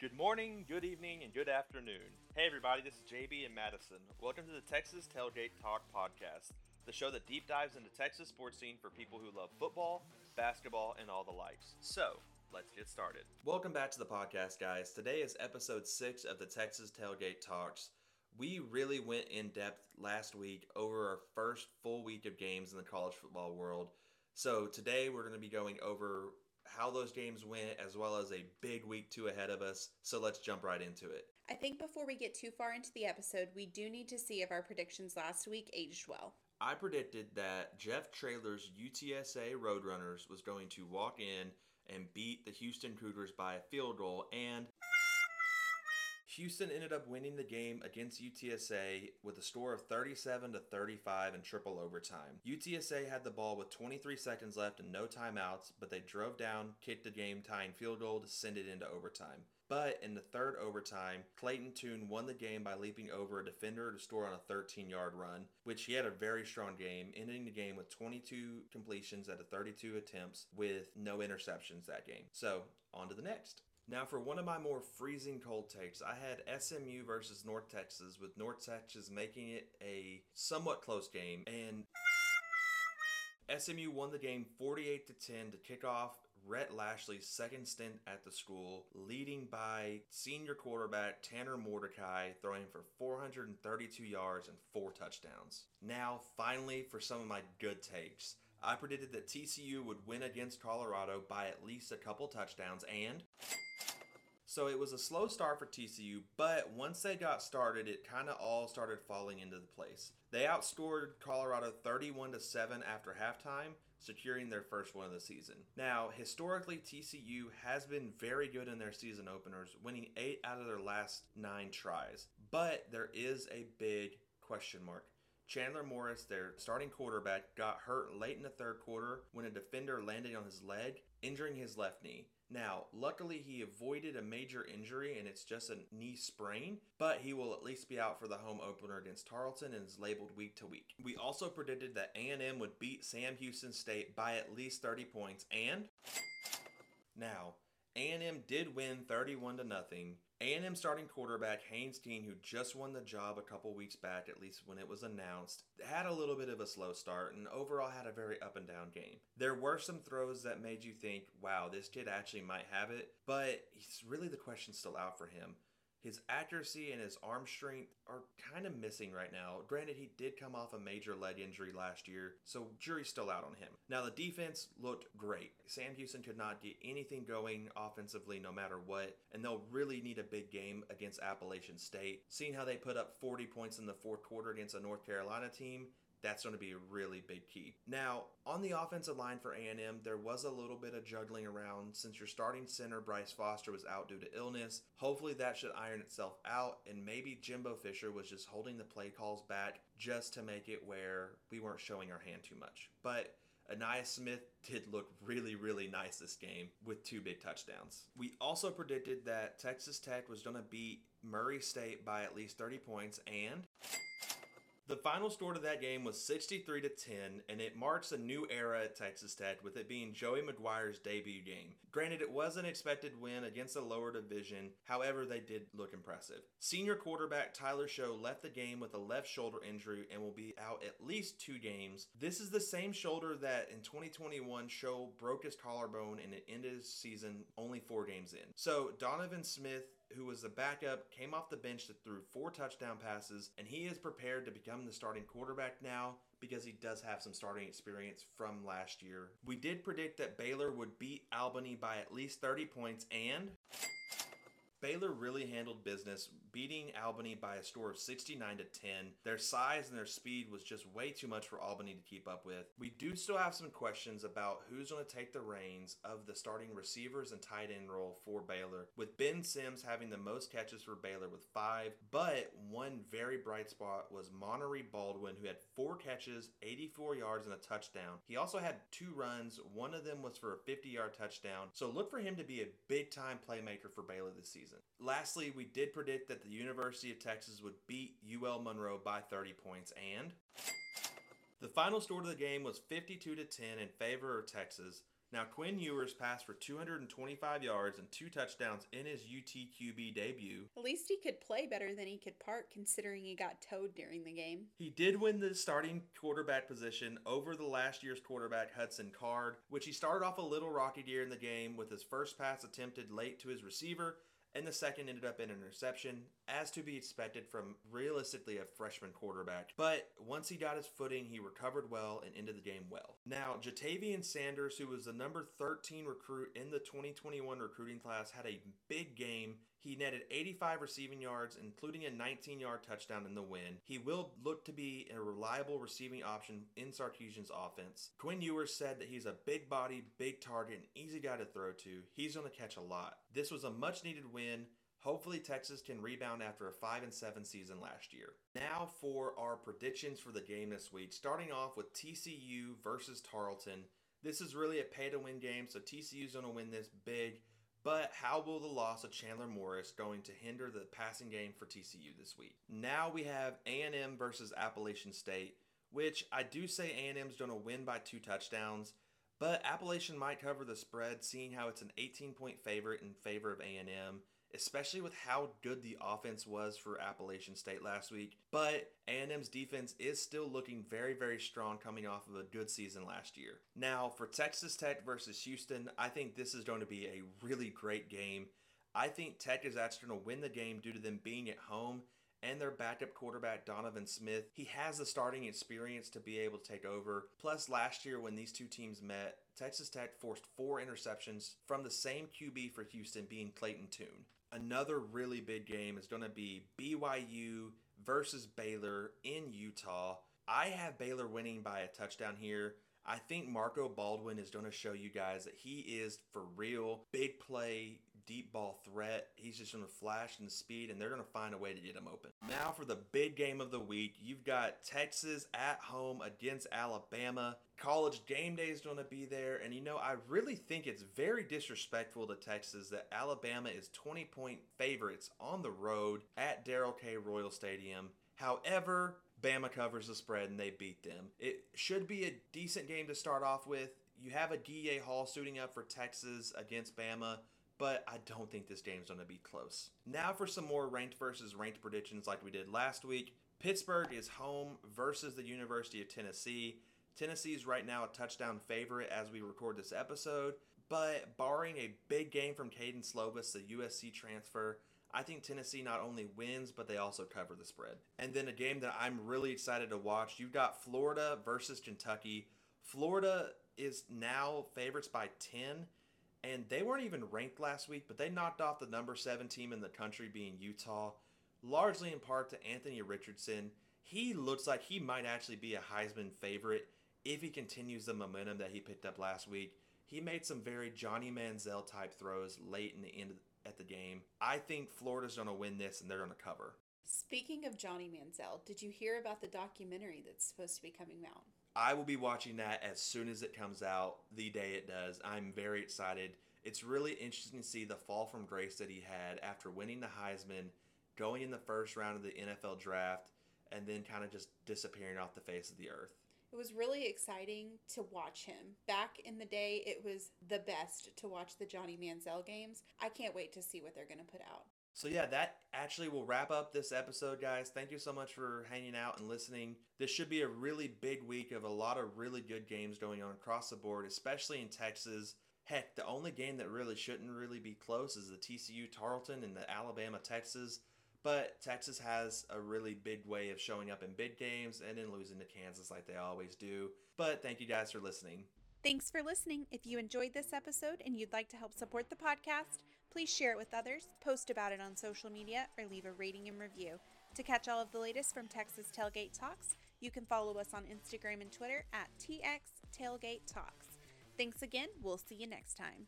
Good morning, good evening, and good afternoon. Hey, everybody, this is JB and Madison. Welcome to the Texas Tailgate Talk podcast, the show that deep dives into Texas sports scene for people who love football, basketball, and all the likes. So, let's get started. Welcome back to the podcast, guys. Today is episode six of the Texas Tailgate Talks. We really went in depth last week over our first full week of games in the college football world. So, today we're going to be going over how those games went, as well as a big week two ahead of us. So let's jump right into it. I think before we get too far into the episode, we do need to see if our predictions last week aged well. I predicted that Jeff Traylor's UTSA Roadrunners was going to walk in and beat the Houston Cougars by a field goal, and Houston ended up winning the game against UTSA with a score of 37 to 35 in triple overtime. UTSA had the ball with 23 seconds left and no timeouts, but they drove down, kicked the game tying field goal to send it into overtime. But in the third overtime, Clayton Tune won the game by leaping over a defender to score on a 13 yard run, which he had a very strong game, ending the game with 22 completions out of 32 attempts with no interceptions that game. So, on to the next. Now, for one of my more freezing cold takes, I had SMU versus North Texas, with North Texas making it a somewhat close game, and SMU won the game 48 to 10 to kick off Rhett Lashlee's second stint at the school, leading by senior quarterback Tanner Mordecai, throwing for 432 yards and four touchdowns. Now, finally, for some of my good takes. I predicted that TCU would win against Colorado by at least a couple touchdowns, and so it was a slow start for TCU, but once they got started, it kind of all started falling into the place. They outscored Colorado 31 to 7 after halftime, securing their first win of the season. Now, historically TCU has been very good in their season openers, winning 8 out of their last 9 tries. But there is a big question mark. Chandler Morris, their starting quarterback, got hurt late in the third quarter when a defender landed on his leg, injuring his left knee. Now, luckily, he avoided a major injury and it's just a knee sprain, but he will at least be out for the home opener against Tarleton and is labeled week to week. We also predicted that A&M would beat Sam Houston State by at least 30 points, and now A&M did win 31 to nothing. A&M starting quarterback Haynes King, who just won the job a couple weeks back, at least when it was announced, had a little bit of a slow start and overall had a very up and down game. There were some throws that made you think, wow, this kid actually might have it, but it's really the question still out for him. His accuracy and his arm strength are kind of missing right now. Granted, he did come off a major leg injury last year, so jury's still out on him. Now, the defense looked great. Sam Houston could not get anything going offensively no matter what, and they'll really need a big game against Appalachian State. Seeing how they put up 40 points in the fourth quarter against a North Carolina team, that's going to be a really big key. Now, on the offensive line for A&M, there was a little bit of juggling around since your starting center Bryce Foster was out due to illness. Hopefully that should iron itself out and maybe Jimbo Fisher was just holding the play calls back just to make it where we weren't showing our hand too much. But Ainias Smith did look really, really nice this game with two big touchdowns. We also predicted that Texas Tech was going to beat Murray State by at least 30 points and the final score to that game was 63 to 10, and it marks a new era at Texas Tech with it being Joey McGuire's debut game. Granted, it was an expected win against a lower division, however, they did look impressive. Senior quarterback Tyler Shough left the game with a left shoulder injury and will be out at least two games. This is the same shoulder that in 2021 Shough broke his collarbone and it ended his season only four games in. So Donovan Smith who was the backup, came off the bench that threw four touchdown passes, and he is prepared to become the starting quarterback now because he does have some starting experience from last year. We did predict that Baylor would beat Albany by at least 30 points, and Baylor really handled business, beating Albany by a score of 69 to 10. Their size and their speed was just way too much for Albany to keep up with. We do still have some questions about who's going to take the reins of the starting receivers and tight end role for Baylor, with Ben Sims having the most catches for Baylor with five. But one very bright spot was Monaray Baldwin, who had four catches, 84 yards, and a touchdown. He also had two runs. One of them was for a 50 yard touchdown. So look for him to be a big time playmaker for Baylor this season season. Lastly, we did predict that the University of Texas would beat UL Monroe by 30 points, and the final score of the game was 52 to 10 in favor of Texas. Now, Quinn Ewers passed for 225 yards and two touchdowns in his UTQB debut. At least he could play better than he could park, considering he got towed during the game. He did win the starting quarterback position over the last year's quarterback Hudson Card, which he started off a little rocky in the game with his first pass attempted late to his receiver and the second ended up in an interception, as to be expected from realistically a freshman quarterback. But once he got his footing, he recovered well and ended the game well. Now, Ja'Tavion Sanders, who was the number 13 recruit in the 2021 recruiting class, had a big game he netted 85 receiving yards, including a 19 yard touchdown in the win. He will look to be a reliable receiving option in Sarkisian's offense. Quinn Ewers said that he's a big body, big target, and easy guy to throw to. He's going to catch a lot. This was a much needed win. Hopefully Texas can rebound after a 5 and 7 season last year. Now for our predictions for the game this week, starting off with TCU versus Tarleton. This is really a pay to win game, so TCU's going to win this big. But how will the loss of Chandler Morris going to hinder the passing game for TCU this week? Now we have A&M versus Appalachian State, which I do say A&M's going to win by two touchdowns, but Appalachian might cover the spread seeing how it's an 18 point favorite in favor of A&M especially with how good the offense was for Appalachian State last week. But A&M's defense is still looking very, very strong coming off of a good season last year. Now, for Texas Tech versus Houston, I think this is going to be a really great game. I think Tech is actually going to win the game due to them being at home and their backup quarterback Donovan Smith. He has the starting experience to be able to take over. Plus, last year when these two teams met, Texas Tech forced four interceptions from the same QB for Houston, being Clayton Tune another really big game is going to be BYU versus Baylor in Utah. I have Baylor winning by a touchdown here. I think Marco Baldwin is going to show you guys that he is for real. Big play, deep ball threat. He's just going to flash and speed, and they're going to find a way to get him open. Now for the big game of the week, you've got Texas at home against Alabama. College game day is going to be there, and you know I really think it's very disrespectful to Texas that Alabama is 20 point favorites on the road at Darrell K. Royal Stadium. However, Bama covers the spread and they beat them. It should be a decent game to start off with. You have a DA Hall suiting up for Texas against Bama but I don't think this game's going to be close. Now for some more ranked versus ranked predictions like we did last week. Pittsburgh is home versus the University of Tennessee. Tennessee is right now a touchdown favorite as we record this episode, but barring a big game from Kedon Slovis, the USC transfer, I think Tennessee not only wins, but they also cover the spread. And then a game that I'm really excited to watch, you've got Florida versus Kentucky. Florida is now favorites by 10 and they weren't even ranked last week, but they knocked off the number seven team in the country, being Utah, largely in part to Anthony Richardson. He looks like he might actually be a Heisman favorite if he continues the momentum that he picked up last week. He made some very Johnny Manziel type throws late in the end at the game. I think Florida's going to win this and they're going to cover. Speaking of Johnny Manziel, did you hear about the documentary that's supposed to be coming out? I will be watching that as soon as it comes out, the day it does. I'm very excited. It's really interesting to see the fall from grace that he had after winning the Heisman, going in the first round of the NFL draft, and then kind of just disappearing off the face of the earth. It was really exciting to watch him. Back in the day, it was the best to watch the Johnny Manziel games. I can't wait to see what they're going to put out. So, yeah, that actually will wrap up this episode, guys. Thank you so much for hanging out and listening. This should be a really big week of a lot of really good games going on across the board, especially in Texas. Heck, the only game that really shouldn't really be close is the TCU Tarleton and the Alabama Texas. But Texas has a really big way of showing up in big games and then losing to Kansas like they always do. But thank you guys for listening. Thanks for listening. If you enjoyed this episode and you'd like to help support the podcast, please share it with others, post about it on social media, or leave a rating and review. To catch all of the latest from Texas Tailgate Talks, you can follow us on Instagram and Twitter at TX Tailgate Talks. Thanks again. We'll see you next time.